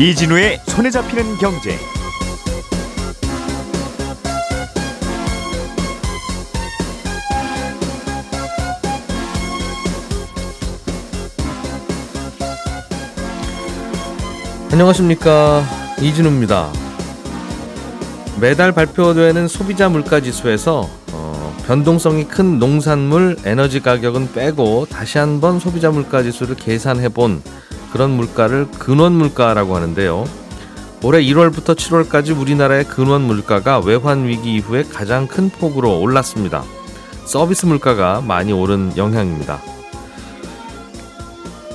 이진우의 손에 잡히는 경제. 안녕하십니까 이진우입니다. 매달 발표되는 소비자 물가 지수에서 어, 변동성이 큰 농산물 에너지 가격은 빼고 다시 한번 소비자 물가 지수를 계산해 본 그런 물가를 근원 물가라고 하는데요. 올해 1월부터 7월까지 우리나라의 근원 물가가 외환 위기 이후에 가장 큰 폭으로 올랐습니다. 서비스 물가가 많이 오른 영향입니다.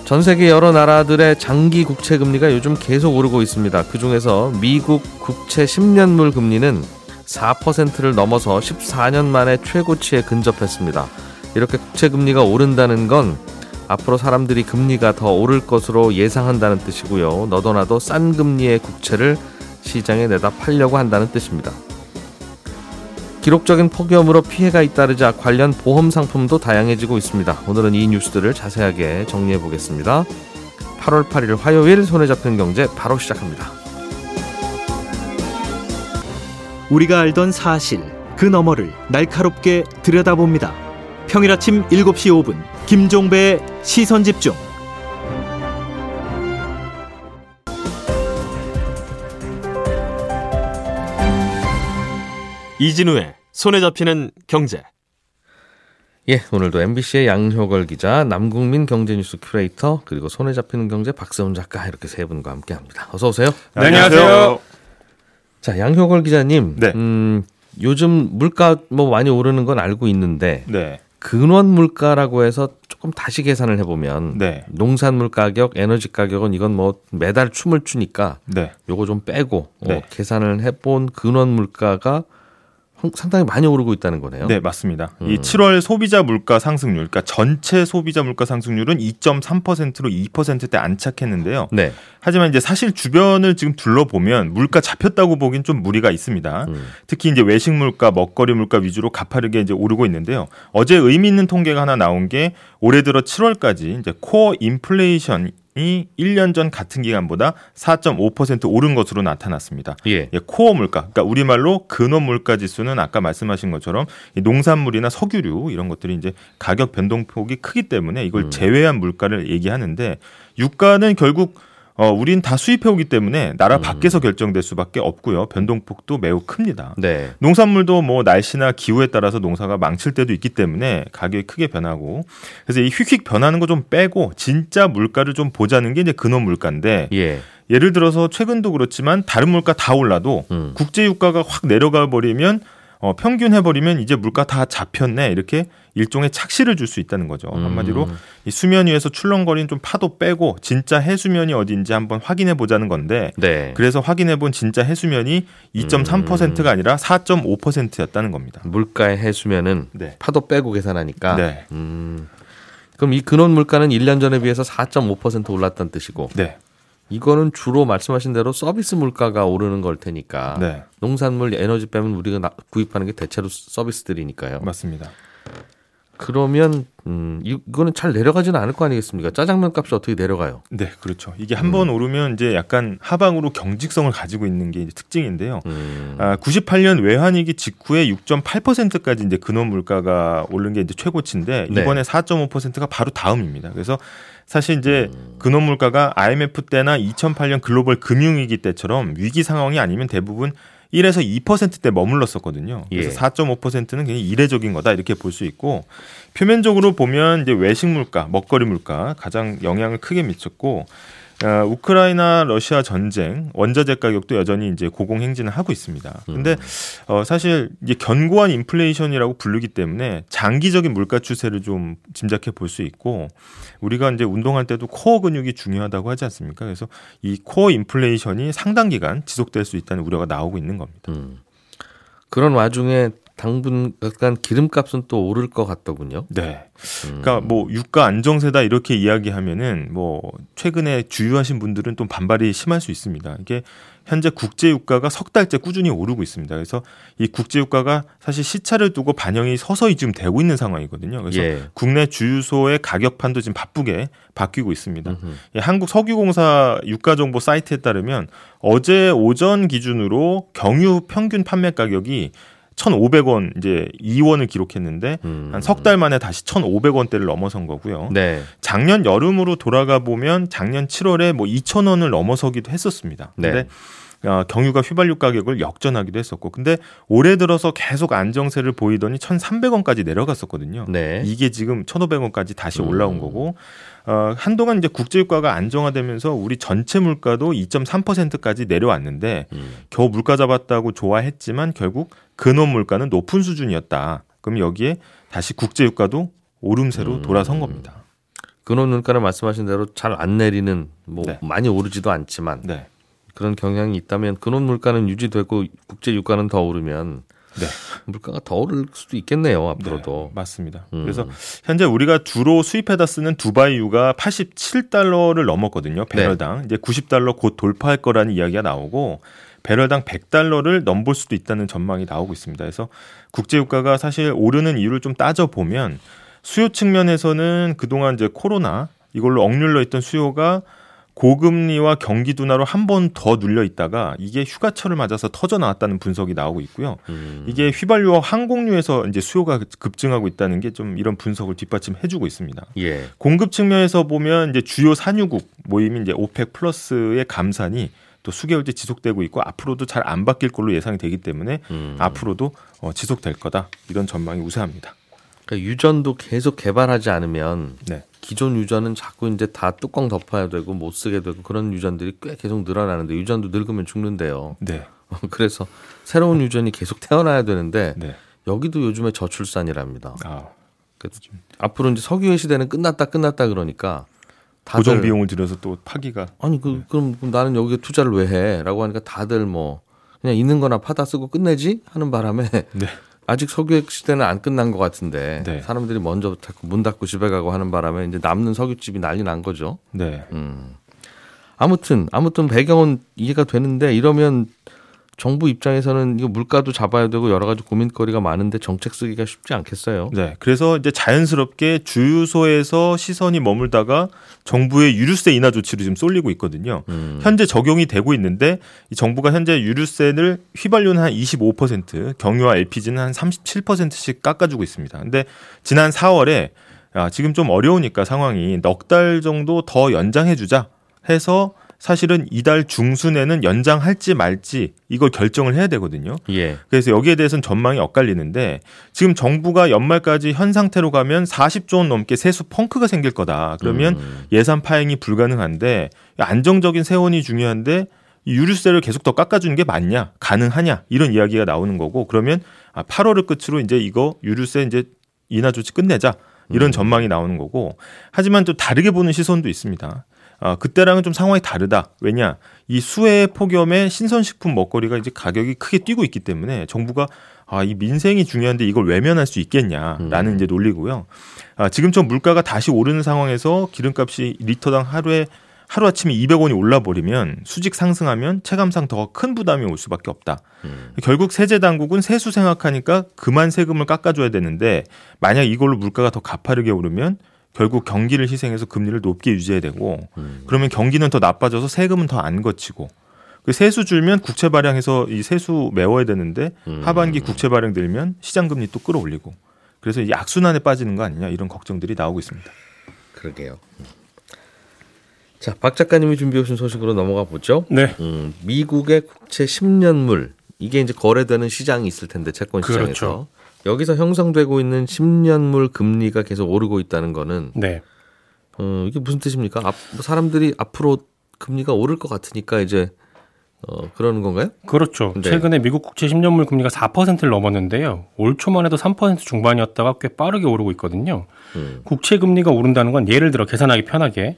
전 세계 여러 나라들의 장기 국채 금리가 요즘 계속 오르고 있습니다. 그 중에서 미국 국채 10년물 금리는 4%를 넘어서 14년 만에 최고치에 근접했습니다. 이렇게 국채 금리가 오른다는 건 앞으로 사람들이 금리가 더 오를 것으로 예상한다는 뜻이고요. 너도나도 싼 금리의 국채를 시장에 내다 팔려고 한다는 뜻입니다. 기록적인 폭염으로 피해가 잇따르자 관련 보험 상품도 다양해지고 있습니다. 오늘은 이 뉴스들을 자세하게 정리해 보겠습니다. 8월 8일 화요일 손에 잡힌 경제 바로 시작합니다. 우리가 알던 사실 그 너머를 날카롭게 들여다봅니다. 평일 아침 7시 5분 김종배의 시선 집중. 이진우의 손에 잡히는 경제. 예, 오늘도 MBC의 양효걸 기자, 남국민 경제뉴스 큐레이터, 그리고 손에 잡히는 경제 박세훈 작가 이렇게 세 분과 함께합니다. 어서 오세요. 네, 안녕하세요. 자, 양효걸 기자님, 네. 음, 요즘 물가 뭐 많이 오르는 건 알고 있는데 네. 근원 물가라고 해서 조금 다시 계산을 해보면 네. 농산물 가격, 에너지 가격은 이건 뭐 매달 춤을 추니까 네. 요거 좀 빼고 어, 네. 계산을 해본 근원 물가가 황- 상당히 많이 오르고 있다는 거네요. 네, 맞습니다. 음. 이 7월 소비자 물가 상승률, 그러니까 전체 소비자 물가 상승률은 2.3%로 2%대 안착했는데요. 네. 하지만 이제 사실 주변을 지금 둘러보면 물가 잡혔다고 보긴 좀 무리가 있습니다. 음. 특히 이제 외식 물가, 먹거리 물가 위주로 가파르게 이제 오르고 있는데요. 어제 의미 있는 통계가 하나 나온 게 올해 들어 7월까지 이제 코어 인플레이션 이 1년 전 같은 기간보다 4.5% 오른 것으로 나타났습니다. 예. 예, 코어 물가, 그러니까 우리말로 근원 물가 지수는 아까 말씀하신 것처럼 이 농산물이나 석유류 이런 것들이 이제 가격 변동폭이 크기 때문에 이걸 제외한 물가를 얘기하는데 유가는 결국 어, 우린 다 수입해오기 때문에 나라 밖에서 결정될 수밖에 없고요. 변동폭도 매우 큽니다. 네. 농산물도 뭐 날씨나 기후에 따라서 농사가 망칠 때도 있기 때문에 가격이 크게 변하고 그래서 이 휙휙 변하는 거 좀 빼고 진짜 물가를 좀 보자는 게 이제 근원 물가인데 예. 예를 들어서 최근도 그렇지만 다른 물가 다 올라도 음. 국제 유가가 확 내려가 버리면 어, 평균 해버리면 이제 물가 다 잡혔네 이렇게 일종의 착시를 줄 수 있다는 거죠. 음. 한마디로 이 수면 위에서 출렁거리는 좀 파도 빼고 진짜 해수면이 어딘지 한번 확인해 보자는 건데 네. 그래서 확인해 본 진짜 해수면이 2.3%가 아니라 4.5%였다는 겁니다. 물가의 해수면은 네. 파도 빼고 계산하니까. 네. 음. 그럼 이 근원 물가는 1년 전에 비해서 4.5% 올랐다는 뜻이고 네. 이거는 주로 말씀하신 대로 서비스 물가가 오르는 걸 테니까 네. 농산물 에너지 빼면 우리가 나- 구입하는 게 대체로 서비스들이니까요. 맞습니다. 그러면 음, 이거는 잘 내려가지는 않을 거 아니겠습니까? 짜장면 값이 어떻게 내려가요? 네, 그렇죠. 이게 한번 오르면 이제 약간 하방으로 경직성을 가지고 있는 게 특징인데요. 음, 아, 98년 외환위기 직후에 6.8%까지 이제 근원 물가가 오른 게 이제 최고치인데 네. 이번에 4.5%가 바로 다음입니다. 그래서 사실 이제 근원 물가가 IMF 때나 2008년 글로벌 금융위기 때처럼 위기 상황이 아니면 대부분 1에서 2%대 머물렀었거든요. 그래서 예. 4.5%는 굉장히 이례적인 거다 이렇게 볼 수 있고 표면적으로 보면 이제 외식 물가, 먹거리 물가 가장 영향을 크게 미쳤고 어, 우크라이나 러시아 전쟁 원자재 가격도 여전히 이제 고공행진을 하고 있습니다. 근데 어, 사실 이제 견고한 인플레이션이라고 부르기 때문에 장기적인 물가 추세를 좀 짐작해 볼 수 있고 우리가 이제 운동할 때도 코어 근육이 중요하다고 하지 않습니까? 그래서 이 코어 인플레이션이 상당 기간 지속될 수 있다는 우려가 나오고 있는 겁니다. 음. 그런 와중에 당분간 기름값은 또 오를 것 같더군요. 네. 그러니까 뭐 유가 안정세다 이렇게 이야기하면은 뭐 최근에 주유하신 분들은 또 반발이 심할 수 있습니다. 이게 현재 국제 유가가 석 달째 꾸준히 오르고 있습니다. 그래서 이 국제 유가가 사실 시차를 두고 반영이 서서히 지금 되고 있는 상황이거든요. 그래서 예. 국내 주유소의 가격판도 지금 바쁘게 바뀌고 있습니다. 예, 한국 석유공사 유가 정보 사이트에 따르면 어제 오전 기준으로 경유 평균 판매 가격이 1,500원 이제 2원을 기록했는데 음. 한석 달 만에 다시 1,500원대를 넘어선 거고요. 네. 작년 여름으로 돌아가 보면 작년 7월에 뭐 2,000원을 넘어서기도 했었습니다. 네. 근데 어, 경유가 휘발유 가격을 역전하기도 했었고, 근데 올해 들어서 계속 안정세를 보이더니 1,300원까지 내려갔었거든요. 네. 이게 지금 1,500원까지 다시 음. 올라온 거고, 어, 한동안 이제 국제유가가 안정화되면서 우리 전체 물가도 2.3%까지 내려왔는데, 음. 겨우 물가 잡았다고 좋아했지만 결국 근원 물가는 높은 수준이었다. 그럼 여기에 다시 국제유가도 오름세로 음. 돌아선 겁니다. 근원 물가는 말씀하신 대로 잘 안 내리는 뭐 네. 많이 오르지도 않지만 네. 그런 경향이 있다면 근원 물가는 유지되고 국제 유가는 더 오르면 네. 물가가 더 오를 수도 있겠네요 앞으로도. 네, 맞습니다. 음. 그래서 현재 우리가 주로 수입해다 쓰는 두바이유가 87달러를 넘었거든요. 배럴당. 네. 이제 90달러 곧 돌파할 거라는 이야기가 나오고 배럴당 100달러를 넘볼 수도 있다는 전망이 나오고 있습니다. 그래서 국제 유가가 사실 오르는 이유를 좀 따져 보면 수요 측면에서는 그동안 이제 코로나 이걸로 억눌려 있던 수요가 고금리와 경기 둔화로 한 번 더 눌려 있다가 이게 휴가철을 맞아서 터져 나왔다는 분석이 나오고 있고요. 음. 이게 휘발유와 항공유에서 이제 수요가 급증하고 있다는 게 좀 이런 분석을 뒷받침해 주고 있습니다. 예. 공급 측면에서 보면 이제 주요 산유국 모임인 이제 OPEC 플러스의 감산이 또 수개월째 지속되고 있고 앞으로도 잘 안 바뀔 걸로 예상이 되기 때문에 음. 앞으로도 어, 지속될 거다 이런 전망이 우세합니다. 그러니까 유전도 계속 개발하지 않으면 네. 기존 유전은 자꾸 이제 다 뚜껑 덮어야 되고 못 쓰게 되고 그런 유전들이 꽤 계속 늘어나는데 유전도 늙으면 죽는데요. 네. 그래서 새로운 유전이 계속 태어나야 되는데 네. 여기도 요즘에 저출산이랍니다. 아, 그래서 앞으로 이제 석유의 시대는 끝났다 끝났다 그러니까 고정 비용을 들여서 또 파기가 아니 네. 그 그럼 나는 여기에 투자를 왜 해?라고 하니까 다들 뭐 그냥 있는 거나 파다 쓰고 끝내지 하는 바람에 네. 아직 석유의 시대는 안 끝난 것 같은데 네. 사람들이 먼저 자꾸 문 닫고 집에 가고 하는 바람에 이제 남는 석유집이 난리 난 거죠. 네. 음. 아무튼 아무튼 배경은 이해가 되는데 이러면 정부 입장에서는 이거 물가도 잡아야 되고 여러 가지 고민거리가 많은데 정책 쓰기가 쉽지 않겠어요. 네. 그래서 이제 자연스럽게 주유소에서 시선이 머물다가 정부의 유류세 인하 조치로 지금 쏠리고 있거든요. 음. 현재 적용이 되고 있는데 이 정부가 현재 유류세를 휘발유는 한 25%, 경유와 LPG는 한 37%씩 깎아주고 있습니다. 근데 지난 4월에 아, 지금 좀 어려우니까 상황이 넉 달 정도 더 연장해주자 해서 사실은 이달 중순에는 연장할지 말지 이걸 결정을 해야 되거든요. 예. 그래서 여기에 대해서는 전망이 엇갈리는데 지금 정부가 연말까지 현 상태로 가면 40조 원 넘게 세수 펑크가 생길 거다. 그러면 음. 예산 파행이 불가능한데 안정적인 세원이 중요한데 이 유류세를 계속 더 깎아주는 게 맞냐, 가능하냐 이런 이야기가 나오는 거고 그러면 아 8월을 끝으로 이제 이거 유류세 이제 인하 조치 끝내자 이런 전망이 나오는 거고 하지만 또 다르게 보는 시선도 있습니다. 아, 그때랑은 좀 상황이 다르다. 왜냐? 이 수해 폭염에 신선식품 먹거리가 이제 가격이 크게 뛰고 있기 때문에 정부가 아, 이 민생이 중요한데 이걸 외면할 수 있겠냐라는 이제 논리고요. 아, 지금처럼 물가가 다시 오르는 상황에서 기름값이 리터당 하루에 하루아침에 200원이 올라버리면 수직 상승하면 체감상 더 큰 부담이 올 수밖에 없다. 결국 세제 당국은 세수 생각하니까 그만 세금을 깎아줘야 되는데 만약 이걸로 물가가 더 가파르게 오르면 결국 경기를 희생해서 금리를 높게 유지해야 되고 그러면 경기는 더 나빠져서 세금은 더 안 거치고 그 세수 줄면 국채 발행해서 이 세수 메워야 되는데 하반기 국채 발행 들면 시장 금리 또 끌어올리고 그래서 이 악순환에 빠지는 거 아니냐 이런 걱정들이 나오고 있습니다. 그러게요. 자, 박 작가님이 준비해 오신 소식으로 넘어가 보죠. 네. 음, 미국의 국채 10년물 이게 이제 거래되는 시장이 있을 텐데 채권 시장에서 그렇죠. 여기서 형성되고 있는 10년물 금리가 계속 오르고 있다는 거는 네. 어, 이게 무슨 뜻입니까? 앞, 뭐 사람들이 앞으로 금리가 오를 것 같으니까 이제 어, 그러는 건가요? 그렇죠. 네. 최근에 미국 국채 10년물 금리가 4%를 넘었는데요. 올 초만 해도 3% 중반이었다가 꽤 빠르게 오르고 있거든요. 음. 국채 금리가 오른다는 건 예를 들어 계산하기 편하게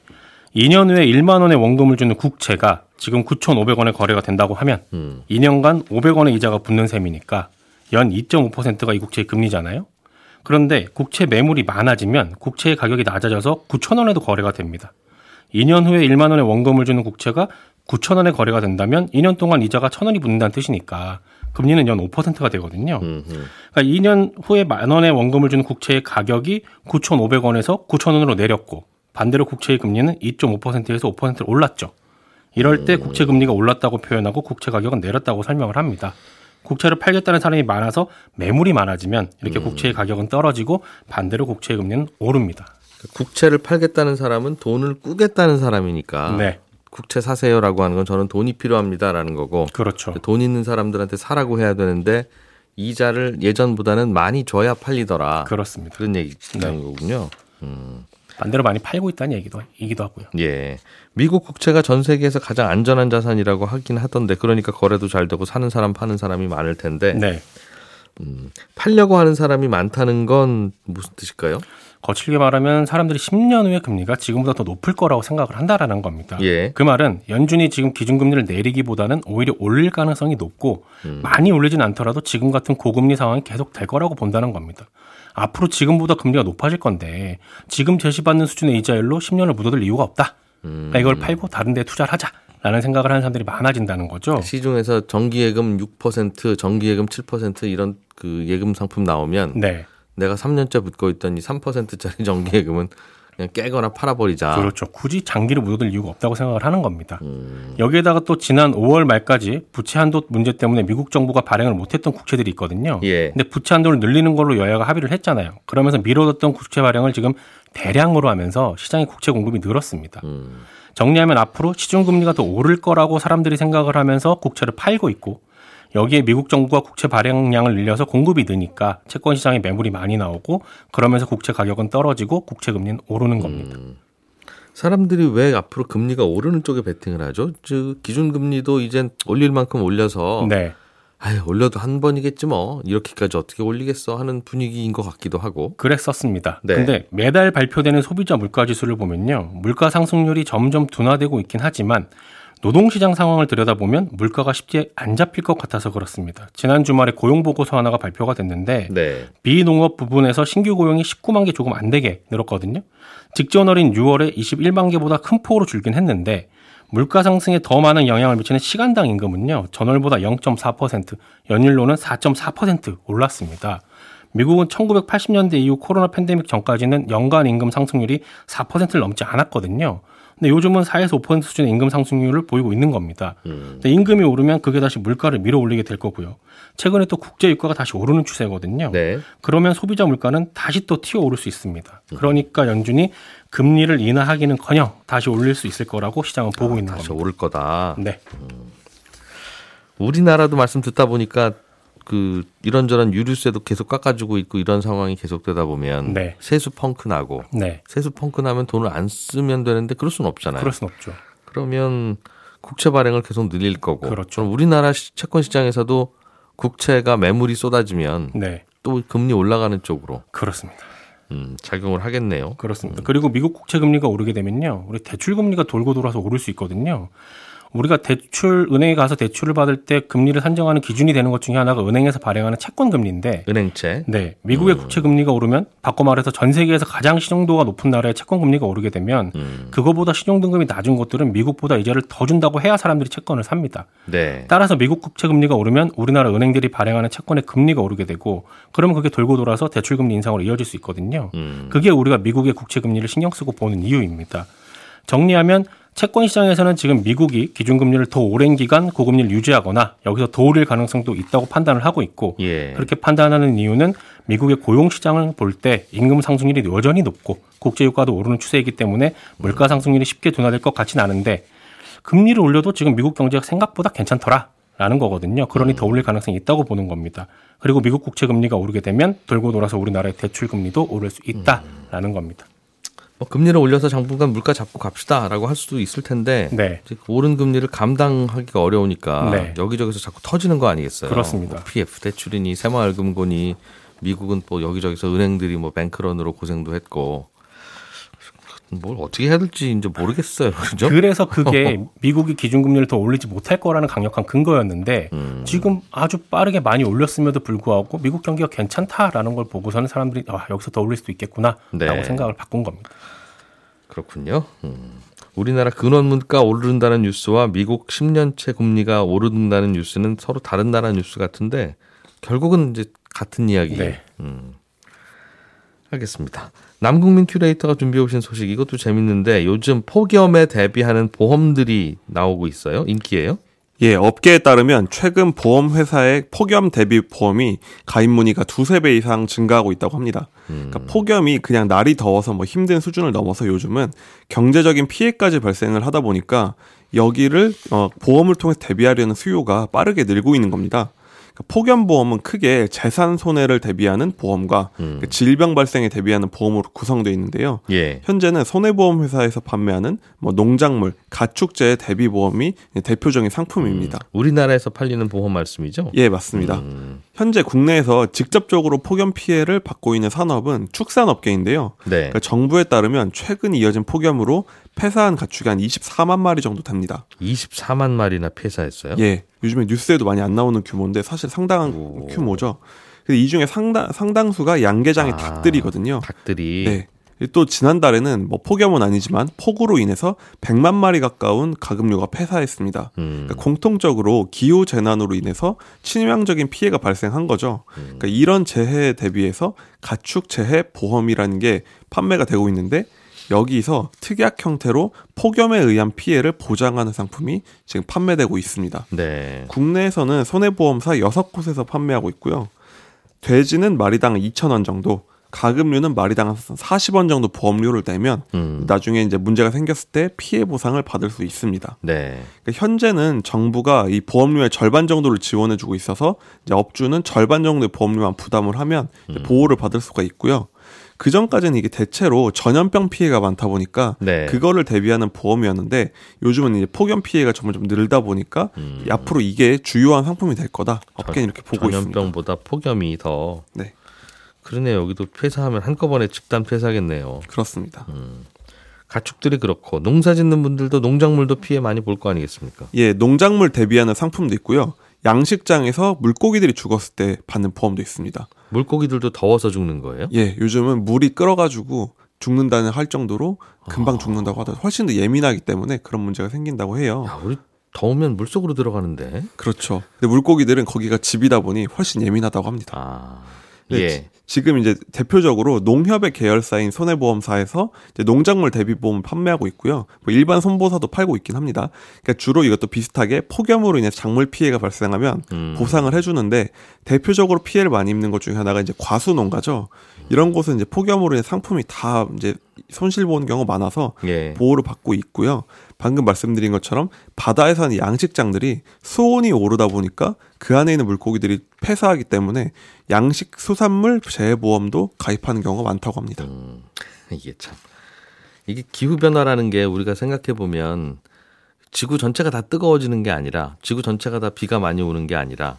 2년 후에 1만 원의 원금을 주는 국채가 지금 9,500원에 거래가 된다고 하면 음. 2년간 500원의 이자가 붙는 셈이니까 연 2.5%가 이 국채의 금리잖아요. 그런데 국채 매물이 많아지면 국채의 가격이 낮아져서 9천 원에도 거래가 됩니다. 2년 후에 1만 원의 원금을 주는 국채가 9천 원에 거래가 된다면 2년 동안 이자가 천 원이 붙는다는 뜻이니까 금리는 연 5%가 되거든요. 그러니까 2년 후에 만 원의 원금을 주는 국채의 가격이 9,500원에서 9,000원으로 내렸고 반대로 국채의 금리는 2.5%에서 5%로 올랐죠. 이럴 때 국채 금리가 올랐다고 표현하고 국채 가격은 내렸다고 설명을 합니다. 국채를 팔겠다는 사람이 많아서 매물이 많아지면 이렇게 국채의 가격은 떨어지고 반대로 국채의 금리는 오릅니다. 국채를 팔겠다는 사람은 돈을 꾸겠다는 사람이니까 네, 국채 사세요라고 하는 건 저는 돈이 필요합니다라는 거고 그렇죠. 돈 있는 사람들한테 사라고 해야 되는데 이자를 예전보다는 많이 줘야 팔리더라. 그렇습니다. 그런 얘기라는 네. 거군요. 반대로 많이 팔고 있다는 얘기도 이기도 하고요. 예. 미국 국채가 전 세계에서 가장 안전한 자산이라고 하긴 하던데 그러니까 거래도 잘 되고 사는 사람 파는 사람이 많을 텐데 네. 팔려고 하는 사람이 많다는 건 무슨 뜻일까요? 거칠게 말하면 사람들이 10년 후에 금리가 지금보다 더 높을 거라고 생각을 한다라는 겁니다. 예. 그 말은 연준이 지금 기준금리를 내리기보다는 오히려 올릴 가능성이 높고 많이 올리진 않더라도 지금 같은 고금리 상황이 계속 될 거라고 본다는 겁니다. 앞으로 지금보다 금리가 높아질 건데 지금 제시받는 수준의 이자율로 10년을 묻어둘 이유가 없다. 그러니까 이걸 팔고 다른 데 투자를 하자 라는 생각을 하는 사람들이 많아진다는 거죠. 시중에서 정기예금 6%, 정기예금 7% 이런 그 예금 상품 나오면 네. 내가 3년째 붙고 있던 이 3%짜리 정기예금은 그냥 깨거나 팔아버리자. 그렇죠. 굳이 장기를 묻어둘 이유가 없다고 생각을 하는 겁니다. 음. 여기에다가 또 지난 5월 말까지 부채 한도 문제 때문에 미국 정부가 발행을 못했던 국채들이 있거든요. 예. 근데 부채 한도를 늘리는 걸로 여야가 합의를 했잖아요. 그러면서 미뤄뒀던 국채 발행을 지금 대량으로 하면서 시장의 국채 공급이 늘었습니다. 음. 정리하면 앞으로 시중 금리가 더 오를 거라고 사람들이 생각을 하면서 국채를 팔고 있고 여기에 미국 정부가 국채 발행량을 늘려서 공급이 느니까 채권 시장에 매물이 많이 나오고 그러면서 국채 가격은 떨어지고 국채 금리는 오르는 겁니다. 사람들이 왜 앞으로 금리가 오르는 쪽에 베팅을 하죠? 즉 기준 금리도 이젠 올릴 만큼 올려서 네. 아유 올려도 한 번이겠지 뭐 이렇게까지 어떻게 올리겠어 하는 분위기인 것 같기도 하고. 그랬었습니다. 네. 근데 매달 발표되는 소비자 물가 지수를 보면요. 물가 상승률이 점점 둔화되고 있긴 하지만 노동시장 상황을 들여다보면 물가가 쉽게 안 잡힐 것 같아서 그렇습니다. 지난 주말에 고용보고서 하나가 발표가 됐는데 네. 비농업 부분에서 신규 고용이 19만 개 조금 안 되게 늘었거든요. 직전월인 6월에 21만 개보다 큰 폭으로 줄긴 했는데 물가 상승에 더 많은 영향을 미치는 시간당 임금은요. 전월보다 0.4%, 연율로는 4.4% 올랐습니다. 미국은 1980년대 이후 코로나 팬데믹 전까지는 연간 임금 상승률이 4%를 넘지 않았거든요. 근데 요즘은 4에서 5% 수준의 임금 상승률을 보이고 있는 겁니다. 근데 임금이 오르면 그게 다시 물가를 밀어 올리게 될 거고요. 최근에 또 국제 유가가 다시 오르는 추세거든요. 네. 그러면 소비자 물가는 다시 또 튀어 오를 수 있습니다. 그러니까 연준이 금리를 인하하기는커녕 다시 올릴 수 있을 거라고 시장은 보고 있는 다시 겁니다. 오를 거다. 네, 우리나라도 말씀 듣다 보니까 그 이런저런 유류세도 계속 깎아주고 있고 이런 상황이 계속되다 보면 네. 세수 펑크 나고 네, 세수 펑크 나면 돈을 안 쓰면 되는데 그럴 수는 없잖아요. 그럴 순 없죠. 그러면 국채 발행을 계속 늘릴 거고. 그렇죠. 그럼 우리나라 시- 채권 시장에서도 국채가 매물이 쏟아지면 네, 또 금리 올라가는 쪽으로 그렇습니다. 음, 작용을 하겠네요. 그렇습니다. 그리고 미국 국채 금리가 오르게 되면요, 우리 대출 금리가 돌고 돌아서 오를 수 있거든요. 우리가 대출 은행에 가서 대출을 받을 때 금리를 산정하는 기준이 되는 것 중에 하나가 은행에서 발행하는 채권 금리인데, 은행채. 네, 미국의 국채 금리가 오르면 바꿔 말해서 전 세계에서 가장 신용도가 높은 나라의 채권 금리가 오르게 되면 음, 그거보다 신용 등급이 낮은 곳들은 미국보다 이자를 더 준다고 해야 사람들이 채권을 삽니다. 네. 따라서 미국 국채 금리가 오르면 우리나라 은행들이 발행하는 채권의 금리가 오르게 되고 그러면 그게 돌고 돌아서 대출 금리 인상으로 이어질 수 있거든요. 음, 그게 우리가 미국의 국채 금리를 신경 쓰고 보는 이유입니다. 정리하면 채권 시장에서는 지금 미국이 기준금리를 더 오랜 기간 고금리를 유지하거나 여기서 더 오를 가능성도 있다고 판단을 하고 있고 예. 그렇게 판단하는 이유는 미국의 고용 시장을 볼 때 임금 상승률이 여전히 높고 국제 유가도 오르는 추세이기 때문에 물가 상승률이 쉽게 둔화될 것 같진 않은데 금리를 올려도 지금 미국 경제가 생각보다 괜찮더라. 라는 거거든요. 그러니 더 올릴 가능성이 있다고 보는 겁니다. 그리고 미국 국채 금리가 오르게 되면 돌고 돌아서 우리나라의 대출 금리도 오를 수 있다라는 겁니다. 뭐 금리를 올려서 당분간 물가 잡고 갑시다라고 할 수도 있을 텐데 네. 오른 금리를 감당하기가 어려우니까 네. 여기저기서 자꾸 터지는 거 아니겠어요? 그렇습니다. 뭐 PF 대출이니 새마을금고니 미국은 또 여기저기서 은행들이 뭐 뱅크런으로 고생도 했고 뭘 어떻게 해야 될지 이제 모르겠어요. 그죠? 그래서 그게 미국이 기준금리를 더 올리지 못할 거라는 강력한 근거였는데 음. 지금 아주 빠르게 많이 올렸음에도 불구하고 미국 경기가 괜찮다라는 걸 보고서는 사람들이 아, 여기서 더 올릴 수도 있겠구나라고 네. 생각을 바꾼 겁니다. 그렇군요. 음. 우리나라 근원 물가 오른다는 뉴스와 미국 10년채 금리가 오른다는 뉴스는 서로 다른 나라 뉴스 같은데 결국은 이제 같은 이야기예요. 네. 음. 알겠습니다. 남국민 큐레이터가 준비해 오신 소식 이것도 재밌는데 요즘 폭염에 대비하는 보험들이 나오고 있어요. 인기예요? 예, 업계에 따르면 최근 보험 회사의 폭염 대비 보험이 가입 문의가 두세 배 이상 증가하고 있다고 합니다. 그러니까 폭염이 그냥 날이 더워서 뭐 힘든 수준을 넘어서 요즘은 경제적인 피해까지 발생을 하다 보니까 여기를 어, 보험을 통해서 대비하려는 수요가 빠르게 늘고 있는 겁니다. 그러니까 폭염 보험은 크게 재산 손해를 대비하는 보험과 그 질병 발생에 대비하는 보험으로 구성되어 있는데요. 예. 현재는 손해보험 회사에서 판매하는 뭐 농작물, 가축재 대비 보험이 대표적인 상품입니다. 우리나라에서 팔리는 보험 말씀이죠? 예, 맞습니다. 음. 현재 국내에서 직접적으로 폭염 피해를 받고 있는 산업은 축산업계인데요. 네. 그러니까 정부에 따르면 최근 이어진 폭염으로 폐사한 가축이 한 24만 마리 정도 됩니다. 24만 마리나 폐사했어요. 예, 요즘에 뉴스에도 많이 안 나오는 규모인데 사실 상당한 오. 규모죠. 근데 이 중에 상당 상당수가 양계장의 아. 닭들이거든요. 닭들이 네. 또 지난달에는 뭐 폭염은 아니지만 폭우로 인해서 100만 마리 가까운 가금류가 폐사했습니다. 음. 그러니까 공통적으로 기후 재난으로 인해서 치명적인 피해가 발생한 거죠. 음. 그러니까 이런 재해에 대비해서 가축 재해 보험이라는 게 판매가 되고 있는데 여기서 특약 형태로 폭염에 의한 피해를 보장하는 상품이 지금 판매되고 있습니다. 네. 국내에서는 손해보험사 6곳에서 판매하고 있고요. 돼지는 마리당 2,000원 정도, 가금류는 마리당 40원 정도 보험료를 내면 음. 나중에 이제 문제가 생겼을 때 피해 보상을 받을 수 있습니다. 네. 그러니까 현재는 정부가 이 보험료의 절반 정도를 지원해 주고 있어서 이제 업주는 절반 정도의 보험료만 부담을 하면 이제 보호를 받을 수가 있고요. 그 전까지는 이게 대체로 전염병 피해가 많다 보니까 네. 그거를 대비하는 보험이었는데 요즘은 이제 폭염 피해가 점점 늘다 보니까 음. 앞으로 이게 주요한 상품이 될 거다. 업계는 이렇게 보고 있습니다. 전염병보다 폭염이 더 네, 그러네 여기도 폐사하면 한꺼번에 집단 폐사겠네요. 그렇습니다. 가축들이 그렇고 농사 짓는 분들도 농작물도 피해 많이 볼 거 아니겠습니까? 예, 농작물 대비하는 상품도 있고요. 양식장에서 물고기들이 죽었을 때 받는 보험도 있습니다. 물고기들도 더워서 죽는 거예요? 예, 요즘은 물이 끓어가지고 죽는다는 할 정도로 금방 죽는다고 하더라고요. 훨씬 더 예민하기 때문에 그런 문제가 생긴다고 해요. 야, 우리 더우면 물 속으로 들어가는데. 그렇죠. 근데 물고기들은 거기가 집이다 보니 훨씬 예민하다고 합니다. 아. 네, 예. 지- 지금 이제 대표적으로 농협의 계열사인 손해보험사에서 농작물 대비보험을 판매하고 있고요. 뭐 일반 손보사도 팔고 있긴 합니다. 그러니까 주로 이것도 비슷하게 폭염으로 인해 작물 피해가 발생하면 음. 보상을 해주는데 대표적으로 피해를 많이 입는 것 중에 하나가 이제 과수농가죠. 이런 곳은 이제 폭염으로 인해 상품이 다 이제 손실 보는 경우가 많아서 예. 보호를 받고 있고요. 방금 말씀드린 것처럼 바다에 사는 양식장들이 수온이 오르다 보니까 그 안에 있는 물고기들이 폐사하기 때문에 양식 수산물 재해보험도 가입하는 경우가 많다고 합니다. 음, 이게 참 이게 기후 변화라는 게 우리가 생각해 보면 지구 전체가 다 뜨거워지는 게 아니라 지구 전체가 다 비가 많이 오는 게 아니라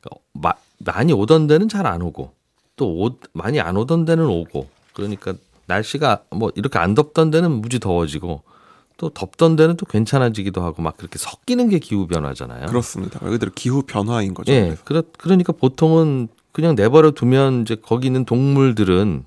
그러니까 마, 많이 오던 데는 잘 안 오고 또 오, 많이 안 오던 데는 오고 그러니까 날씨가 뭐 이렇게 안 덥던 데는 무지 더워지고 또 덥던 데는 또 괜찮아지기도 하고 막 그렇게 섞이는 게 기후 변화잖아요. 그렇습니다. 말 그대로 기후 변화인 거죠. 예, 그러, 그러니까 보통은 그냥 내버려 두면 이제 거기 있는 동물들은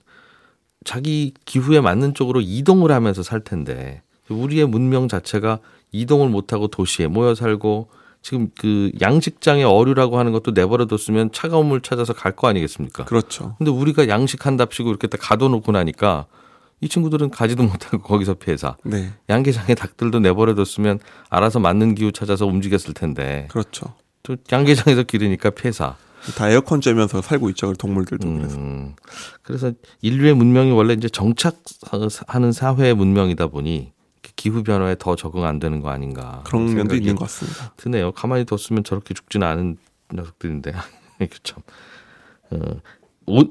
자기 기후에 맞는 쪽으로 이동을 하면서 살 텐데 우리의 문명 자체가 이동을 못하고 도시에 모여 살고 지금 그 양식장에 어류라고 하는 것도 내버려 뒀으면 차가운 물 찾아서 갈 거 아니겠습니까? 그렇죠. 근데 우리가 양식한답시고 이렇게 딱 가둬놓고 나니까 이 친구들은 가지도 못하고 거기서 폐사. 네. 양계장의 닭들도 내버려 뒀으면 알아서 맞는 기후 찾아서 움직였을 텐데 그렇죠. 또 양계장에서 기르니까 폐사. 다 에어컨 쬐면서 살고 있죠. 그 동물들도 그래서. 음, 그래서 인류의 문명이 원래 이제 정착하는 사회의 문명이다 보니 기후 변화에 더 적응 안 되는 거 아닌가 그런 면도 있는 것 같습니다. 드네요. 가만히 뒀으면 저렇게 죽지는 않은 녀석들인데 이게 참. 어, 오-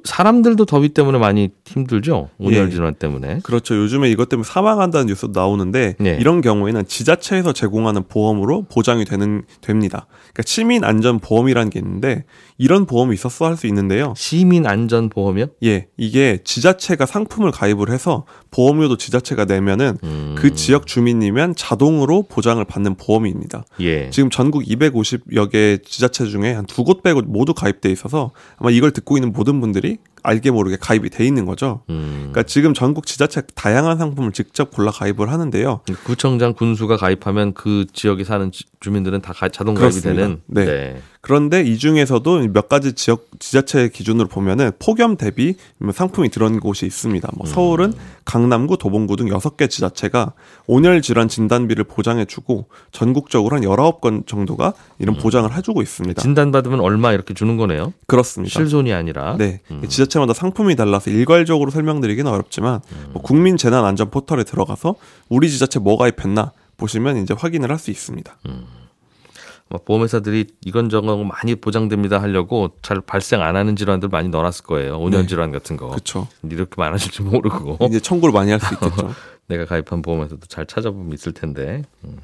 사람들도 더위 때문에 많이 힘들죠. 온열 예. 질환 때문에. 그렇죠. 요즘에 이것 때문에 사망한다는 뉴스도 나오는데 네. 이런 경우에는 지자체에서 제공하는 보험으로 보장이 되는 됩니다. 그러니까 시민 안전 보험이라는 게 있는데 이런 보험이 있었어 할 수 있는데요. 시민 안전 보험이요? 예, 이게 지자체가 상품을 가입을 해서 보험료도 지자체가 내면은 음. 그 지역 주민이면 자동으로 보장을 받는 보험입니다. 예. 지금 전국 250여 개 지자체 중에 한 두 곳 빼고 모두 가입돼 있어서 아마 이걸 듣고 있는 모든 분들이 알게 모르게 가입이 돼 있는 거죠. 음. 그러니까 지금 전국 지자체 다양한 상품을 직접 골라 가입을 하는데요. 구청장 군수가 가입하면 그 지역에 사는 지- 주민들은 다 가- 자동 가입이 그렇습니다. 되는. 네. 그런데 이 중에서도 몇 가지 지역 지자체 기준으로 보면은 폭염 대비 상품이 들어온 곳이 있습니다. 뭐 서울은 강남구, 도봉구 등 6개 지자체가 온열 질환 진단비를 보장해 주고 전국적으로 한 19건 정도가 이런 보장을 해 주고 있습니다. 진단 받으면 얼마 이렇게 주는 거네요. 그렇습니다. 실손이 아니라. 네. 지자체마다 상품이 달라서 일괄적으로 설명드리기는 어렵지만 뭐 국민 재난 안전 포털에 들어가서 우리 지자체 뭐 가입했나 보시면 이제 확인을 할 수 있습니다. 뭐 보험회사들이 이건 저건 많이 보장됩니다 하려고 잘 발생 안 하는 질환들 많이 넣어놨을 거예요. 온열 네. 질환 같은 거. 그렇죠. 이렇게 많아질 줄 모르고. 이제 청구를 많이 할 수 있겠죠. 내가 가입한 보험에서도 잘 찾아보면 있을 텐데. 음.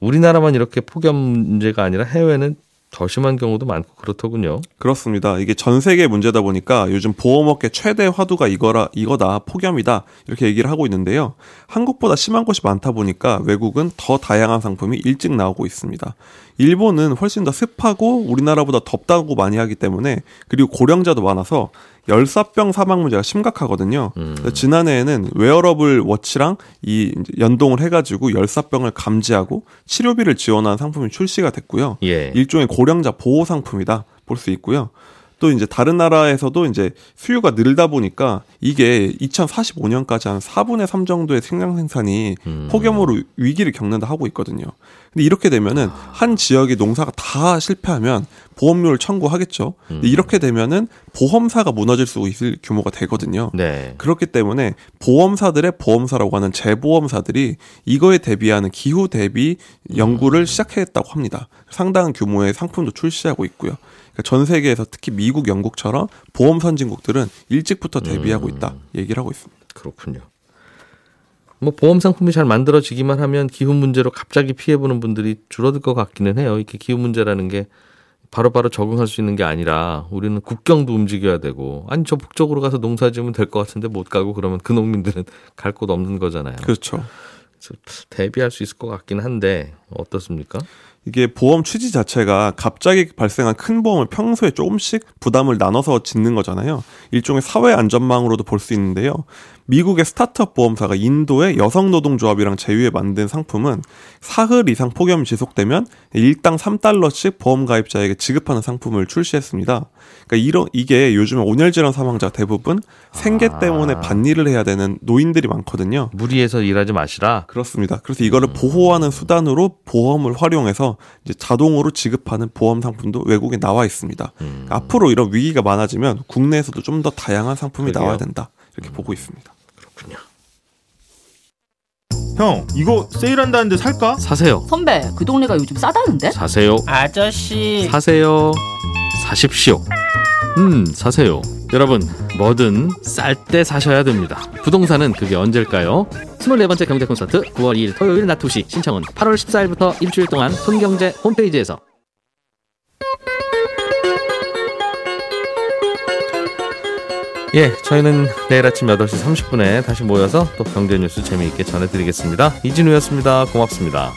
우리나라만 이렇게 폭염 문제가 아니라 해외는 더 심한 경우도 많고 그렇더군요. 그렇습니다. 이게 전 세계 문제다 보니까 요즘 보험업계 최대 화두가 이거라 이거다 폭염이다 이렇게 얘기를 하고 있는데요. 한국보다 심한 곳이 많다 보니까 외국은 더 다양한 상품이 일찍 나오고 있습니다. 일본은 훨씬 더 습하고 우리나라보다 덥다고 많이 하기 때문에 그리고 고령자도 많아서 열사병 사망 문제가 심각하거든요. 그래서 지난해에는 웨어러블 워치랑 이 연동을 해가지고 열사병을 감지하고 치료비를 지원하는 상품이 출시가 됐고요. 예. 일종의 고령자 보호 상품이다 볼 수 있고요. 또 이제 다른 나라에서도 이제 수요가 늘다 보니까 이게 2045년까지 한 4분의 3 정도의 식량 생산이 음. 폭염으로 위기를 겪는다 하고 있거든요. 근데 이렇게 되면은 한 지역의 농사가 다 실패하면 보험료를 청구하겠죠. 근데 이렇게 되면은 보험사가 무너질 수 있을 규모가 되거든요. 네. 그렇기 때문에 보험사들의 보험사라고 하는 재보험사들이 이거에 대비하는 기후 대비 연구를 시작했다고 합니다. 상당한 규모의 상품도 출시하고 있고요. 그러니까 전 세계에서 특히 미국, 영국처럼 보험 선진국들은 일찍부터 대비하고 있다 얘기를 하고 있습니다. 그렇군요. 뭐 보험 상품이 잘 만들어지기만 하면 기후 문제로 갑자기 피해 보는 분들이 줄어들 것 같기는 해요. 이렇게 기후 문제라는 게 바로바로 적응할 수 있는 게 아니라 우리는 국경도 움직여야 되고 아니 저 북쪽으로 가서 농사 지으면 될 것 같은데 못 가고 그러면 그 농민들은 갈 곳 없는 거잖아요. 그렇죠. 대비할 수 있을 것 같긴 한데 어떻습니까? 이게 보험 취지 자체가 갑자기 발생한 큰 보험을 평소에 조금씩 부담을 나눠서 짓는 거잖아요. 일종의 사회 안전망으로도 볼 수 있는데요. 미국의 스타트업 보험사가 인도의 여성 노동조합이랑 제휴해 만든 상품은 사흘 이상 폭염이 지속되면 일당 3달러씩 보험 가입자에게 지급하는 상품을 출시했습니다. 그러니까 이런 이게 요즘에 온열질환 사망자 대부분 생계 때문에 반일을 해야 되는 노인들이 많거든요. 무리해서 일하지 마시라. 그렇습니다. 그래서 이거를 보호하는 수단으로 보험을 활용해서 이제 자동으로 지급하는 보험 상품도 외국에 나와 있습니다. 그러니까 앞으로 이런 위기가 많아지면 국내에서도 좀 더 다양한 상품이 그러게요. 나와야 된다. 이렇게 보고 있습니다. 그렇군요. 형 이거 세일한다는데 살까? 사세요. 선배, 그 동네가 요즘 싸다는데? 사세요. 아저씨 사세요. 사십시오. 음, 사세요. 여러분, 뭐든 쌀 때 사셔야 됩니다. 부동산은 그게 언제일까요? 24번째 경제 콘서트 9월 2일 토요일 낮 2시 신청은 8월 14일부터 일주일 동안 손경제 홈페이지에서 예, 저희는 내일 아침 8시 30분에 다시 모여서 또 경제 뉴스 재미있게 전해드리겠습니다. 이진우였습니다. 고맙습니다.